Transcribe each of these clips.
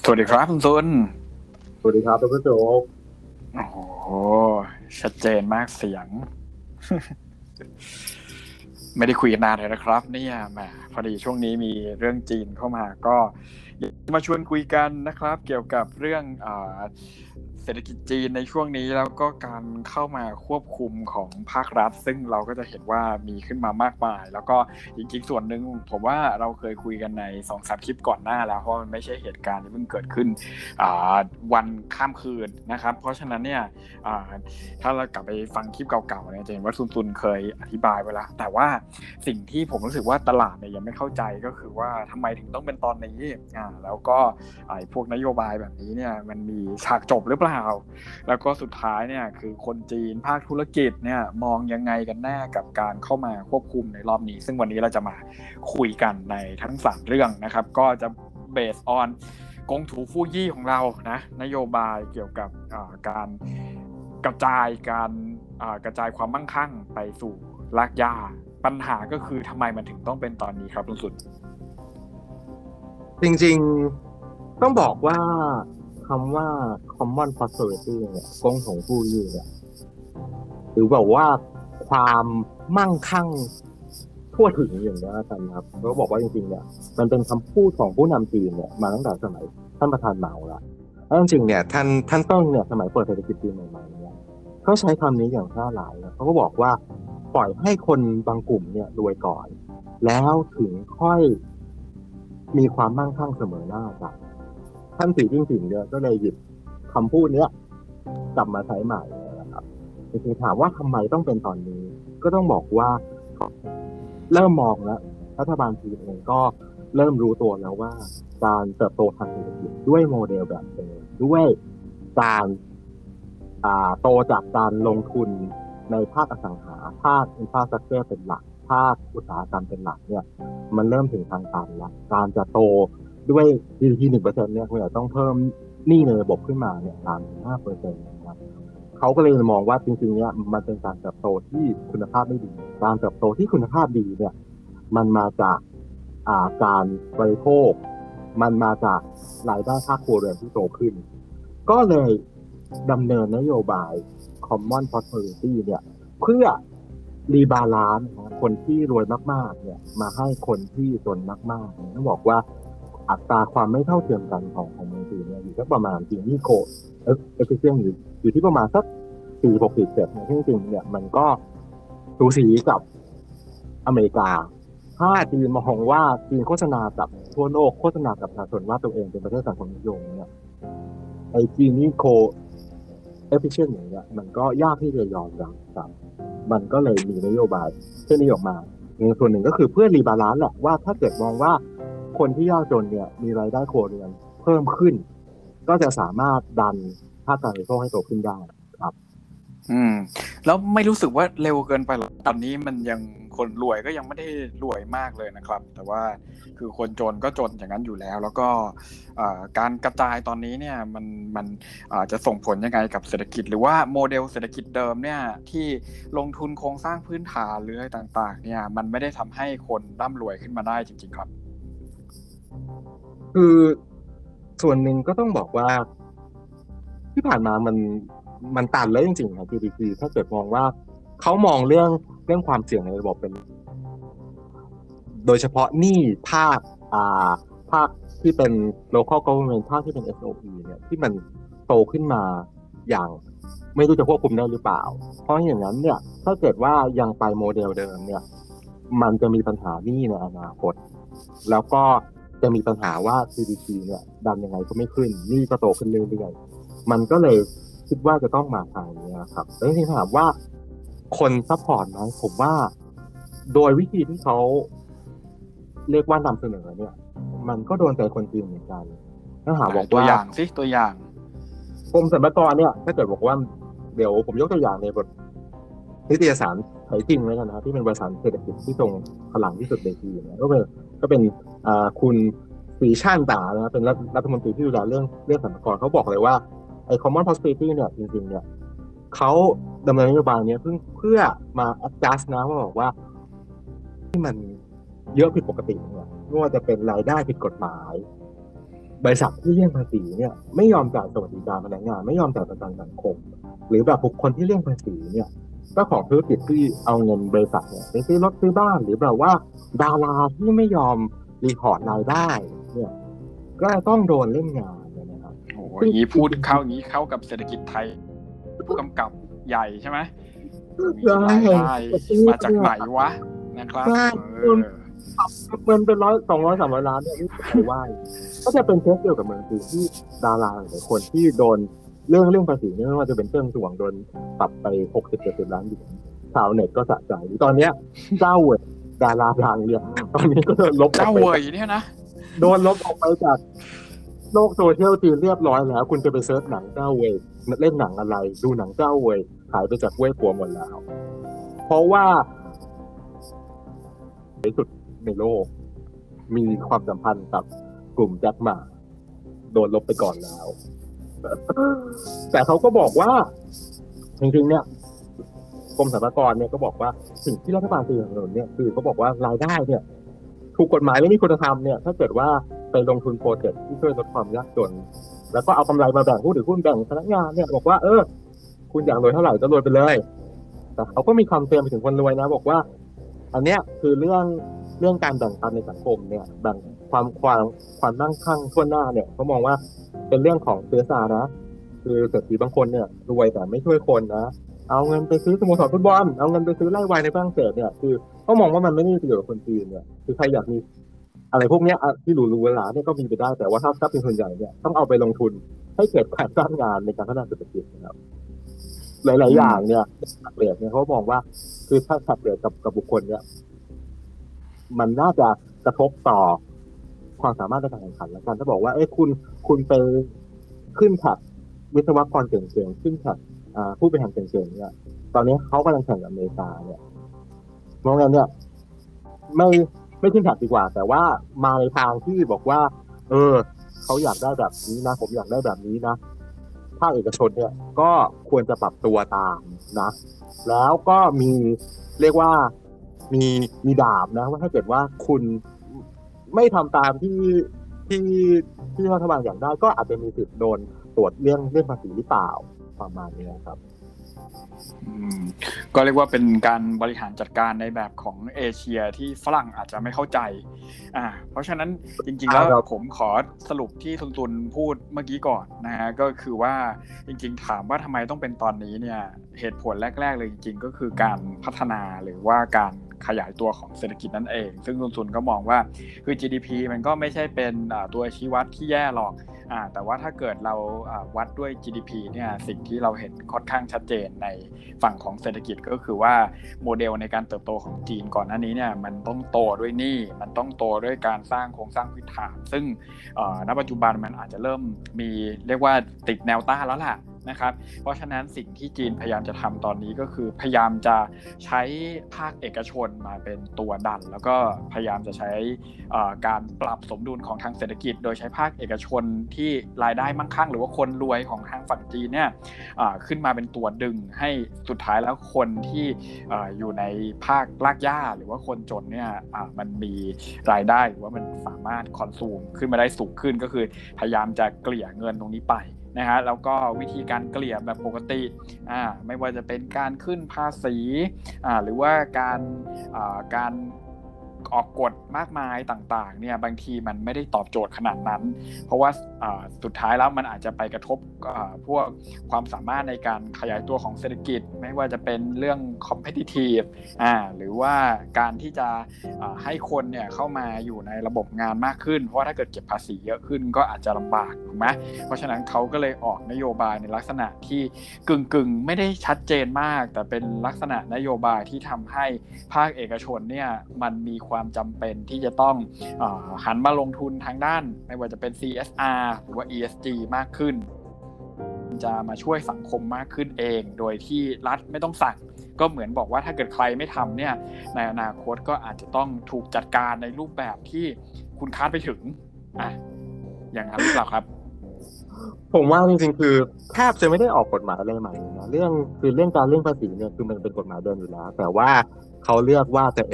สวัสดีครับคุณซุนสวัสดีครับดรโจ๊กโอ้โหชัดเจนมากเสียง ไม่ได้คุยกันนานเลยนะครับ เนี่ยแหมพอดีช่วงนี้มีเรื่องจีนเข้ามาก็อยากมาชวนคุยกันนะครับ เกี่ยวกับเรื่องอา เศรษฐกิจจีนในช่วงนี้แล้วก็การเข้ามาควบคุมของภาครัฐ ซึ่งเราก็จะเห็นว่ามีขึ้นมามากมาย แล้วก็อีกอีกส่วนหนึ่งผมว่าเราเคยคุยกันในสองสามคลิปก่อนหน้าแล้วเพราะมันไม่ใช่เหตุการณ์ที่เพิ่งเกิดขึ้นวันข้ามคืนนะครับ เพราะฉะนั้นเนี่ยถ้าเรากลับไปฟังคลิปเก่าๆเนี่ยจะเห็นว่าซุนซุนเคยอธิบายไว้แล้วแต่ว่าสิ่งที่ผมรู้สึกว่าตลาดเนี่ยยังไม่เข้าใจก็คือว่าทำไมถึงต้องเป็นตอนนี้แล้วก็ไอ้พวกนโยบายแบบนี้เนี่ยมันมีฉากจบหรือเปล่าแล้วก็สุดท้ายเนี่ยคือคนจีนภาคธุรกิจเนี่ยมองยังไงกันแน่กับการเข้ามาควบคุมในรอบนี้ ซึ่งวันนี้เราจะมาคุยกันในทั้งสามเรื่องนะครับ ก็จะเบสออนกงถูฟู่ยี่ของเรานะนโยบายเกี่ยวกับการกระจายการกระจายความมั่งคั่งไปสู่รากหญ้าปัญหาก็คือทำไมมันถึงต้องเป็นตอนนี้ครับลุงสุด จริงๆ ต้องบอกว่าำว่า common prosperity เนี่ยกงของผู้ยี่เนี่ยหรือแบบว่าความมั่งคั่งทั่วถึงอย่างนี้กันครับเขาบอกว่าจริงๆเนี่ยมันเป็นคำพูดของผู้นำจีนเนี่ยมาตั้งแต่สมัยท่านประธานเหมาละแล้วจริงๆเนี่ยท่านท่านต้องเนี่ยสมัยเปิดเศรษฐกิจจีนใหม่ๆเนี่ยเขาใช้คำนี้อย่างแพร่หลายนะเขาก็บอกว่าปล่อยให้คนบางกลุ่มเนี่ยรวยก่อน แล้วถึงค่อยมีความมั่งคั่งเสมอหน้ากัน ท่านสีจิ้งผิงเนี่ยก็เลยหยิบคำพูดเนี้ยกลับมาใช้ใหม่นะครับจริงๆถามว่าทำไมต้องเป็นตอนนี้ ก็ต้องบอกว่า เริ่มมองแล้วรัฐบาลจีนเองก็เริ่มรู้ตัวแล้วว่า การเติบโตทางเศรษฐกิจด้วยโมเดลแบบเดิมด้วยการโตจากการลงทุนในภาคอสังหา ภาคอินฟราสตรักเจอร์เป็นหลัก ภาคอุตสาหกรรมเป็นหลักเนี่ย มันเริ่มถึงทางตันแล้ว การจะโต ด้วย GDP หนึ่งเปอร์เซ็นต์เนี่ยคุณอาจต้องเพิ่มหนี้ในระบบขึ้นมาเนี่ยสามถึงห้าเปอร์เซ็นต์นะครับเขาก็เลยมองว่าจริงๆเนี่ยมันเป็นการเติบโตที่คุณภาพไม่ดี การเติบโตที่คุณภาพดีเนี่ย มันมาจากการบริโภค มันมาจากรายได้ภาคครัวเรือนที่โตขึ้น ก็เลยดำเนินนโยบาย common prosperity เนี่ย เพื่อ rebalance นะคนที่รวยมากๆ เนี่ย มาให้คนที่จนมากๆต้องบอกว่า อัตราความไม่เท่าเทียมกันของของเมืองจีนเนี่ยอยู่สักประมาณ Gini coefficient อยู่อยู่ที่ประมาณสักสี่หกสี่เจ็ดเนี่ยซึ่งจริงๆเนี่ยมันก็สูสีกับอเมริกา ถ้าจีนมองว่าจีนโฆษณากับทั่วโลกโฆษณากับประชาชนว่าตัวเองเป็นประเทศสังคมนิยมเนี่ยไอ Gini coefficient อย่างเงี้ยมันก็ยากที่จะยอมรับครับ มันก็เลยมีนโยบายเช่นนี้ออกมาในส่วนหนึ่งก็คือเพื่อ rebalance แหละว่าถ้าเกิดมองว่า คนที่ยากจนเนี่ยมีรายได้ครัวเรือนเพิ่มขึ้น ก็จะสามารถดันภาคการบริโภคให้โตขึ้นได้ครับ อืม แล้วไม่รู้สึกว่าเร็วเกินไปหรอตอนนี้มันยังคนรวยก็ยังไม่ได้รวยมากเลยนะครับ แต่ว่าคือคนจนก็จนอย่างนั้นอยู่แล้ว แล้วก็การกระจายตอนนี้เนี่ยมันมันจะส่งผลยังไงกับเศรษฐกิจ หรือว่าโมเดลเศรษฐกิจเดิมเนี่ยที่ลงทุนโครงสร้างพื้นฐานหรืออะไรต่าง ๆ เนี่ยมันไม่ได้ทำให้คนร่ำรวยขึ้นมาได้จริง ๆ ครับ คือส่วนหนึ่งก็ต้องบอกว่า ที่ผ่านมามันมันตันแล้วจริงๆครับ GDP ถ้าเกิดมองว่าเขามองเรื่องเรื่องความเสี่ยงในระบบเป็น โดยเฉพาะหนี้ภาคอ่ภาคที่เป็น local government ภาคที่เป็น SOE เนี่ยที่มันโตขึ้นมาอย่างไม่รู้จะควบคุมได้หรือเปล่า เพราะอย่างนั้นเนี่ย ถ้าเกิดว่ายังไปโมเดลเดิมเนี่ย มันจะมีปัญหาหนี้ในอนาคต แล้วก็ จะมีปัญหาว่า GDP เนี่ยดันยังไงก็ไม่ขึ้นหนี้ก็โตขึ้นเรื่อยๆมันก็เลยคิดว่าจะต้องมาทางนี้ครับแล้วจริงๆถามว่าคน support ไหมผมว่า โดยวิธีที่เขาเรียกว่านำเสนอเนี่ย มันก็โดนใจคนจีนเหมือนกันถ้าหาบอกตัวว่าอย่างสิตัวอย่างกรมสรรพากรเนี่ย ถ้าเกิดบอกว่า เดี๋ยวผมยกตัวอย่างในบทนิตยสาร ไถจริงแล้วกันนะครับที่เป็นบริษัทเศรษฐกิจที่ทรงพลังที่สุดในจีนี้ก็เป็นก็เป็นคุณสีชาติตานะเป็นรัฐรัฐมนตรีที่ดูแลเรื่องเรื่องสรรพากรเขาบอกเลยว่าไอ้ common prosperity เนี่ยจริงๆเนี่ยเขาดำเนินนโยบายเนี้ยเพื่อเพื่อมา adjust นะว่าบอกว่า ที่มันเยอะผิดปกติเนี่ยไม่ว่าจะเป็นรายได้ผิดกฎหมาย บริษัทที่เลี่ยงภาษีเนี่ยไม่ยอมจ่ายสวัสดิการพนักงาน ไม่ยอมจ่ายประกันสังคม หรือแบบบุคคลที่เลี่ยงภาษีเนี่ย เจ้าของธุรกิจที่เอาเงินบริษัทเนี่ยไปซื้อรถซื้อบ้านหรือแบบว่า ดาราที่ไม่ยอม report รายได้เนี่ยก็ต้องโดนเล่นงานเนี่ยนะครับโอ้โหอย่างนี้พูดเข้าอย่างนี้เข้ากับเศรษฐกิจไทยผู้กำกับใหญ่ใช่ไหมมีรายได้มาจากไหนวะนะครับใช่เออเงินเป็นร้อยสองร้อยสามร้อยล้านเนี่ยไม่ใครว่าก็จะเป็นเคสเดียวกับเมืองจีนที่ดาราหลายคนที่โดน เรื่องเรื่องภาษีเนี่ยไม่ว่าจะเป็นเครื่องสวงโดนปรับไปหกสิบเจ็ดสิบล้านเหรียญชาวเน็ตก็สะใจตอนเนี้ยเจ้าเวยดาราดังเนี่ยตอนนี้ก็โดนลบออกเจ้าไปเวยเนี่ยนะโดนลบออกไปจากโลกโซเชียลจีนเรียบร้อยแล้ว คุณจะไปเซิร์ชหนังเจ้าเวยเล่นหนังอะไร ดูหนังเจ้าเวยหายไปจากเว่ยปัวหมดแล้ว เพราะว่าในสุดในโลก มีความสัมพันธ์กับกลุ่มแจ็คหมา โดนลบไปก่อนแล้ว แต่เขาก็บอกว่าจริงๆเนี่ยกรมสรรพากรเนี่ยก็บอกว่าสิ่งที่รัฐบาลสนับสนุนเนี่ยคือเขาบอกว่ารายได้เนี่ยถูกกฎหมายและมีคุณธรรมเนี่ยถ้าเกิดว่าไปลงทุนโปรเจกต์ที่ช่วยลดความยากจน แล้วก็เอากำไรมาแบ่งผู้ถือหุ้นแบ่งพนักงานเนี่ยบอกว่าเออ คุณอยากรวยเท่าไหร่ก็รวยไปเลย แต่เขาก็มีคำเตือนไปถึงคนรวยนะ บอกว่า อันเนี้ยคือเรื่องเรื่องการแบ่งปันในสังคมเนี่ยแบ่งความความความมั่งคั่งทั่วหน้าเนี่ยเขามองว่า เป็นเรื่องของเชื้อสานะคือเศรษฐีบางคนเนี่ยรวยแต่ไม่ช่วยคนนะเอาเงินไปซื้อสโมสรฟุตบอลเอาเงินไปซื้อไร่วายในฝรั่งเศสเนี่ยคือเขามองว่ามันไม่ได้ประโยชน์กับคนจีนเนี่ยคือใครอยากมีอะไรพวกเนี้ยอะที่หรูๆหราเนี่ยก็มีไปได้แต่ว่าถ้าถ้าเป็นส่วนใหญ่เนี่ยต้องเอาไปลงทุนให้เกิดการสร้างงานในการพัฒนาเศรษฐกิจนะครับหลาย ๆ อย่างเนี่ยแท็บเล็ตเนี่ยเขามองว่า คือถ้าแท็บเล็ตกับกับบุคคลเนี่ย มันน่าจะกระทบต่อ ความสามารถในการแข่งขันแล้วกันถ้าบอกว่าเอ้ยคุณคุณไปขึ้นแท็บวิศวกรเก่งๆขึ้นแท็บผู้บริหารเก่งๆเนี่ยตอนนี้เขากำลังแข่งกับอเมริกาเนี่ยมองงั้นเนี่ย ไม่ไม่ขึ้นแท็บดีกว่า แต่ว่ามาในทางที่บอกว่า เออเขาอยากได้แบบนี้นะ ผมอยากได้แบบนี้นะภาคเอกชนเนี่ยก็ควรจะปรับตัวตามนะ แล้วก็มีเรียกว่ามีมีดาบนะว่าถ้าเกิดว่าคุณ ไม่ทำตามที่ที่ที่รัฐบาลอยากได้ก็อาจจะมีสิทธิ์โดนตรวจเรื่องเรื่องภาษีหรือเปล่าประมาณนี้ครับอืมก็เรียกว่าเป็นการบริหารจัดการในแบบของเอเชียที่ฝรั่งอาจจะไม่เข้าใจ อ่า เพราะฉะนั้นจริงๆแล้วครับผมขอสรุปที่ทุนตุนพูดเมื่อกี้ก่อนนะฮะก็คือว่าจริงๆถามว่าทำไมต้องเป็นตอนนี้เนี่ยเหตุผลแรก ๆ เลยจริง ๆ ก็คือการพัฒนาหรือว่าการ ขยายตัวของเศรษฐกิจนั่นเอง ซึ่งทุนตุนก็มองว่าคือ GDP มันก็ไม่ใช่เป็นตัวชี้วัดที่แย่หรอกอแต่ว่าถ้าเกิดเราวัดด้วย GDP เนี่ยสิ่งที่เราเห็นค่อนข้างชัดเจนในฝั่งของเศรษฐกิจก็คือว่าโมเดลในการเติบโตของจีนก่อนหน้านี้เนี่ยมันต้องโตด้วยหนี้มันต้องโตด้วยการสร้างโครงสร้างพื้นฐาน ซึ่งณปัจจุบันมันอาจจะเริ่มมีเรียกว่าติดแนวต้านแล้วล่ะ นะครับ เพราะฉะนั้นสิ่งที่จีนพยายามจะทำตอนนี้ก็คือ พยายามจะใช้ภาคเอกชนมาเป็นตัวดัน แล้วก็พยายามจะใช้การปรับสมดุลของทางเศรษฐกิจ โดยใช้ภาคเอกชนที่รายได้มั่งคั่ง หรือว่าคนรวยของทางฝั่งจีนเนี่ยขึ้นมาเป็นตัวดึงให้สุดท้ายแล้วคนที่ออยู่ในภาคลากหญ้า หรือว่าคนจนเนี่ยมันมีรายได้หรือว่ามันสามารถคอนซูมขึ้นมาได้สูงขึ้นก็คือพยายามจะเกลี่ยเงินตรงนี้ไป นะฮะแล้วก็วิธีการเกลี่ยแบบปกติอ่าไม่ว่าจะเป็นการขึ้นภาษีอ่าหรือว่าการอ่าการ ออกกฎมากมายต่างๆเนี่ยบางทีมันไม่ได้ตอบโจทย์ขนาดนั้น เพราะว่าสุดท้ายแล้วมันอาจจะไปกระทบพวกความสามารถในการขยายตัวของเศรษฐกิจ ไม่ว่าจะเป็นเรื่อง competitive อ่าหรือว่าการที่จะให้คนเนี่ยเข้ามาอยู่ในระบบงานมากขึ้น เพราะว่าถ้าเกิดเก็บภาษีเยอะขึ้นก็อาจจะลำบากถูกไหมเพราะฉะนั้นเขาก็เลยออกนโยบายในลักษณะที่กึ่งกึ่งๆไม่ได้ชัดเจนมาก แต่เป็นลักษณะนโยบายที่ทำให้ภาคเอกชนเนี่ยมันมีความความจำเป็นที่จะต้องอหันมาลงทุนทางด้าน ไม่ว่าจะเป็น CSR หรือว่า ESG มากขึ้น จะมาช่วยสังคมมากขึ้นเอง โดยที่รัฐไม่ต้องสั่ง ก็เหมือนบอกว่าถ้าเกิดใครไม่ทำเนี่ยในอนาคตก็อาจจะต้องถูกจัดการในรูปแบบที่คุณคาดไปถึงอะอย่างนั้นหรือเปล่าครับผมว่าจริงๆคือแทบจะไม่ได้ออกกฎหมายอะไรใหม่เลยนะเรื่องคือเรื่องการเรื่องภาษีเนี่ยคือมันเป็นกฎหมายเดิมอยู่แล้ว แต่ว่าเขาเลือกว่าจะ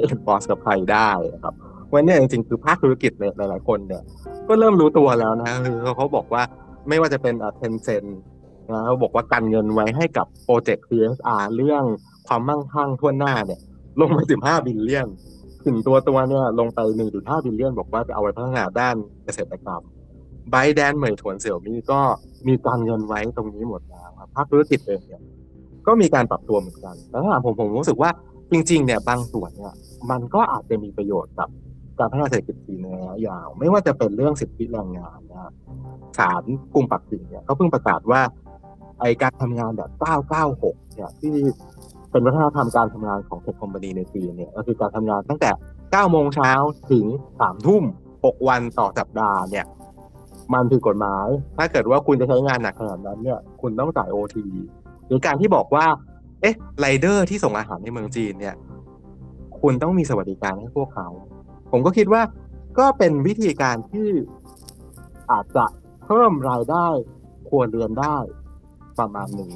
เอ็นบอสกับใครได้ครับวันนี้จริงๆคือภาคธุรกิจเนี่ยหลายๆคนเนี่ย ก็เริ่มรู้ตัวแล้วนะคือเขาบอกว่าไม่ว่าจะเป็นเทนเซนนะเขาบอกว่ากันเงินไว้ให้กับโปรเจกต์ CSR เรื่องความมั่งคั่งทั่วหน้าเนี่ย ลงไป15 billion Pinduoduo เนี่ยลงไป 1.5 billion บอกว่าจะเอาไว้พัฒนาด้านเกษตรกรรม ByteDance Meituan Xiaomi ก็มีกันเงินไว้ตรงนี้หมดแล้วครับภาคธุรกิจเองเนี่ยก็มีการปรับตัวเหมือนกันแต่ถ้าถามผมผมรู้สึกว่า จริงๆเนี่ยบางส่วนเนี่ยมันก็อาจจะมีประโยชน์กับการพัฒนาเศรษฐกิจจีนในระยะยาว ไม่ว่าจะเป็นเรื่องสิทธิแรงงานนะครับศาลกรุงปักกิ่งเนี่ยเขาเพิ่งประกาศว่าไอการทำงานแบบ 996 เนี่ยที่เป็นวัฒนธรรมการทำงานของเทคคอมพานีในจีนเนี่ยก็คือการทำงานตั้งแต่ 9 โมงเช้าถึง 3 ทุ่ม 6 วันต่อสัปดาห์เนี่ยมันผิดกฎหมาย ถ้าเกิดว่าคุณจะใช้งานหนักขนาดนั้นเนี่ยคุณต้องจ่ายโอทีหรือการที่บอกว่า เอ๊ะไรเดอร์ที่ส่งอาหารในเมืองจีนเนี่ย คุณต้องมีสวัสดิการให้พวกเขา ผมก็คิดว่าก็เป็นวิธีการที่อาจจะเพิ่มรายได้ครัวเรือนได้ประมาณหนึ่ง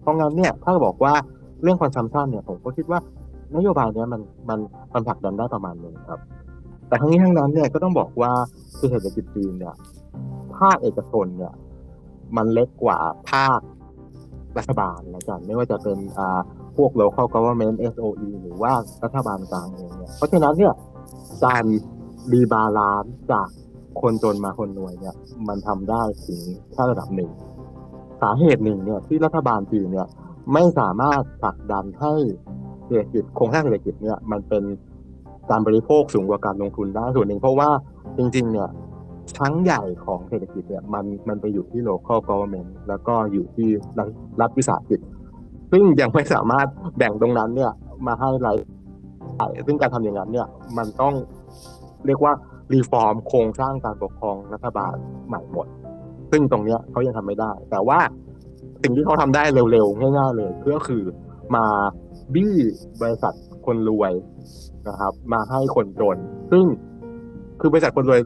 เพราะงั้นเนี่ยถ้าบอกว่าเรื่อง consumption เนี่ย ผมก็คิดว่านโยบายเนี้ยมันมันมันผลักดันได้ประมาณหนึ่งครับ แต่ทั้งนี้ทั้งนั้นเนี่ยก็ต้องบอกว่าคือเศรษฐกิจจีนเนี่ยภาคเอกชนเนี่ย มันเล็กกว่าภาค รัฐบาลนะจันไม่ว่าจะเป็นอาพวก local government SOE หรือว่ารัฐบาลกลางเองเนี่ยเพราะฉะนั้นเนี่ยการ rebalance จากคนจนมาคนรวยเนี่ย มันทำได้ถึงแค่ระดับหนึ่ง สาเหตุหนึ่งเนี่ยที่รัฐบาลจีนเนี่ยไม่สามารถผลักดันให้เศรษฐกิจโครงสร้างเศรษฐกิจเนี่ยมันเป็นการบริโภคสูงกว่าการลงทุนได้ส่วนหนึ่งเพราะว่าจริง ๆ เนี่ย ทั้งใหญ่ของเศรษฐกิจเนี่ยมันมันไปอยู่ที่ local government แล้วก็อยู่ที่รัฐรัฐวิสาหกิจ ซึ่งยังไม่สามารถแบ่งตรงนั้นเนี่ยมาให้รายได้ซึ่งการทำอย่างนั้นเนี่ยมันต้องเรียกว่า reform โครงสร้างการปกครองรัฐบาลใหม่หมด ซึ่งตรงเนี้ยเขายังทำไม่ได้ แต่ว่าสิ่งที่เขาทำได้เร็วๆง่ายๆเลยก็คือมาบี้บริษัทคนรวยนะครับ มาให้คนจน ซึ่งคือบริษัทคนรวย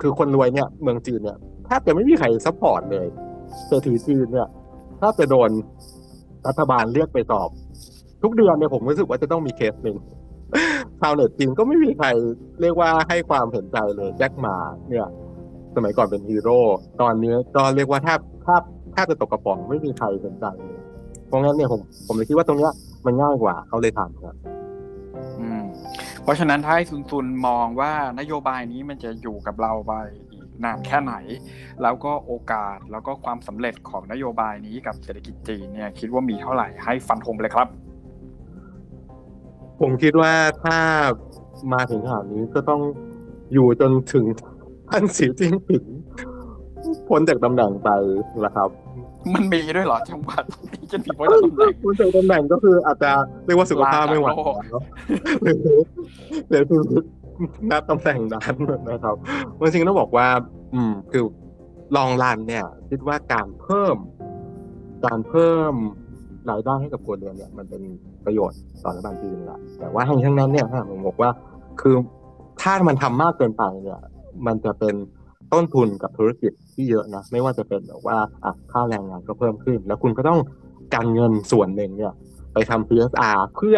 คือคนรวยเนี่ยเมืองจีนเนี่ยแทบจะไม่มีใคร support เลยเศรษฐีจีนเนี่ยถ้าจะโดนรัฐบาลเรียกไปสอบ ทุกเดือนเนี่ยผมรู้สึกว่าจะต้องมีเคสหนึ่งชาวเน็ตจีนก็ไม่มีใครเรียกว่าให้ความเห็นใจเลยแจ็คหม่าเนี่ย สมัยก่อนเป็นฮีโร่ตอนนี้ก็เรียกว่าแทบแทบแทบจะตกกระป๋องไม่มีใครสนใจเลยเพราะงั้นเนี่ยผมผมเลยคิดว่าตรงเนี้ยมันง่ายกว่าเขาเลยทำครับอืมเพ ราะฉะนั้นถ้าให้ซุนซุนมองว่านโยบายนี้มันจะอยู่กับเราไปอีกนานแค่ไหน แล้วก็โอกาสแล้วก็ความสำเร็จของนโยบายนี้กับเศรษฐกิจจีนเนี่ยคิดว่ามีเท่าไหร่ให้ฟันธงไปเลยครับ ผมคิดว่าถ้ามาถึงขนาดนี้ก็ต้องอยู่จนถึงท่านสีจิ้นผิงพ้นจากตำแหน่งไปละครับ มันมีด้วยเหรอจังหวัด ที่จะมีพ้นจากตำแหน่งพ้นจากตำแหน่งก็คืออาจจะเรียกว่าสุขภาพไม่ไหวลาจากโลกแล้วหรือหรือคือนับตำแหน่งนั้นนะครับจริงๆต้องบอกว่า อืม คือลองรันเนี่ย คิดว่าการเพิ่ม การเพิ่มรายได้ให้กับครัวเรือนเนี่ย มันเป็นประโยชน์ต่อรัฐบาลจีนแหละแต่ว่าทั้งนี้ทั้งนั้นเนี่ยถ้าผมบอกว่า คือถ้ามันทำมากเกินไปเนี่ย มันจะเป็นต้นทุนกับธุรกิจที่เยอะนะ ไม่ว่าจะเป็นแบบว่าอะค่าแรงงานก็เพิ่มขึ้น แล้วคุณก็ต้อง การเงินส่วนหนึ่งเนี่ย ไปทำ CSR เพื่อ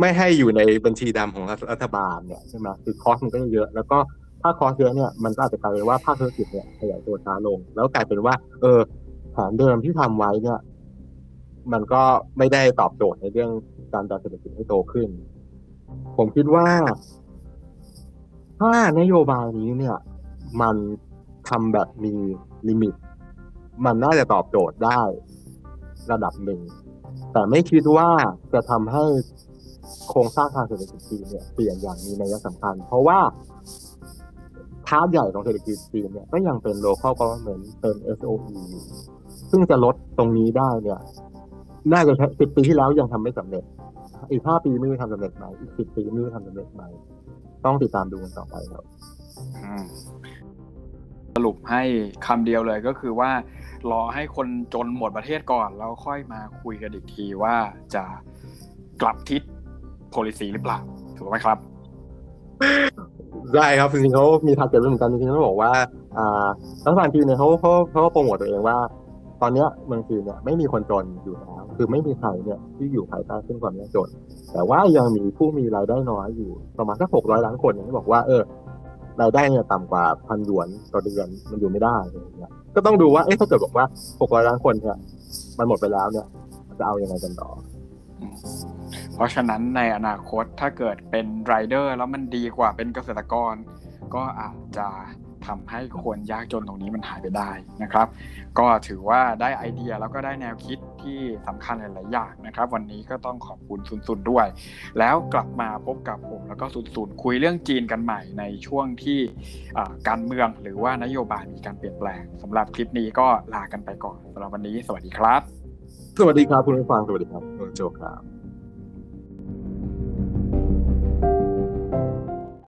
ไม่ให้อยู่ในบัญชีดำของรัฐบาลเนี่ยใช่ไหมคือคอสมันก็เยอะ แล้วก็ถ้าคอสเยอะเนี่ยมันก็อาจจะกลายเป็นว่าภาคธุรกิจเนี่ยขยายตัวช้าลง แล้วกลายเป็นว่า เออแผนเดิมที่ทำไว้เนี่ย มันก็ไม่ได้ตอบโจทย์ในเรื่องการดันเศรษฐกิจให้โตขึ้น ผมคิดว่า ถ้านโยบายนี้เนี่ย มันทำแบบมี limit มันน่าจะตอบโจทย์ได้ ระดับหนึ่ง แต่ไม่คิดว่าจะทำให้โครงสร้างทางเศรษฐกิจจีนเนี่ยเปลี่ยนอย่างมีนัยสำคัญ เพราะว่า part ใหญ่ของเศรษฐกิจจีนเนี่ยก็ยังเป็น local government เป็น SOE อยู่ซึ่งจะลดตรงนี้ได้เนี่ย น่าจะสิบปีที่แล้วยังทำไม่สำเร็จ อีกห้าปีไม่รู้ทำสำเร็จไหมอีกสิบปีไม่รู้ทำสำเร็จไหมต้องติดตามดูกันต่อไปครับสรุปให้คำเดียวเลยก็คือว่า รอให้คนจนหมดประเทศก่อน แล้วค่อยมาคุยกันอีกทีว่าจะกลับทิศ policy หรือเปล่าถูกไหมครับ ได้ครับจริงๆเขามีทาร์เก็ตเหมือนกันจริงๆเขาบอกว่าอ่ารัฐบาลจีนเนี่ยเขาเขาเขาโปรโมทตัวเองว่า ตอนเนี้ยเมืองจีนเนี่ยไม่มีคนจนอยู่แล้วคือไม่มีใครเนี่ยที่อยู่ภายใต้เส้นความยากจน แต่ว่ายังมีผู้มีรายได้น้อยอยู่ประมาณสักหกร้อยล้านคนอย่างที่ยบอกว่าเออรายได้เนี่ยต่ำกว่าพันหยวนต่อเดือนมันอยู่ไม่ได้อะไรอย่างเงี้ย ก็ต้องดูว่าเอ๊ะถ้าเกิดบอกว่าหกร้อยล้านคนเนี่ยมันหมดไปแล้วเนี่ยจะเอายังไงกันต่อ เพราะฉะนั้นในอนาคตถ้าเกิดเป็นไรเดอร์แล้วมันดีกว่าเป็นเกษตรกร ก็อาจจะทำให้คนยากจนตรงนี้มันหายไปได้นะครับ ก็ถือว่าได้ไอเดียแล้วก็ได้แนวคิด ที่สำคัญหลาย ๆ อย่างนะครับ วันนี้ก็ต้องขอบคุณซุนซุนด้วย แล้วกลับมาพบกับผมแล้วก็ซุนซุนคุยเรื่องจีนกันใหม่ในช่วงที่การเมืองหรือว่านโยบายมีการเปลี่ยนแปลงสำหรับคลิปนี้ก็ลากันไปก่อนสำหรับวันนี้ สวัสดีครับ สวัสดีครับคุณผู้ฟังสวัสดีครับคุณโจครับ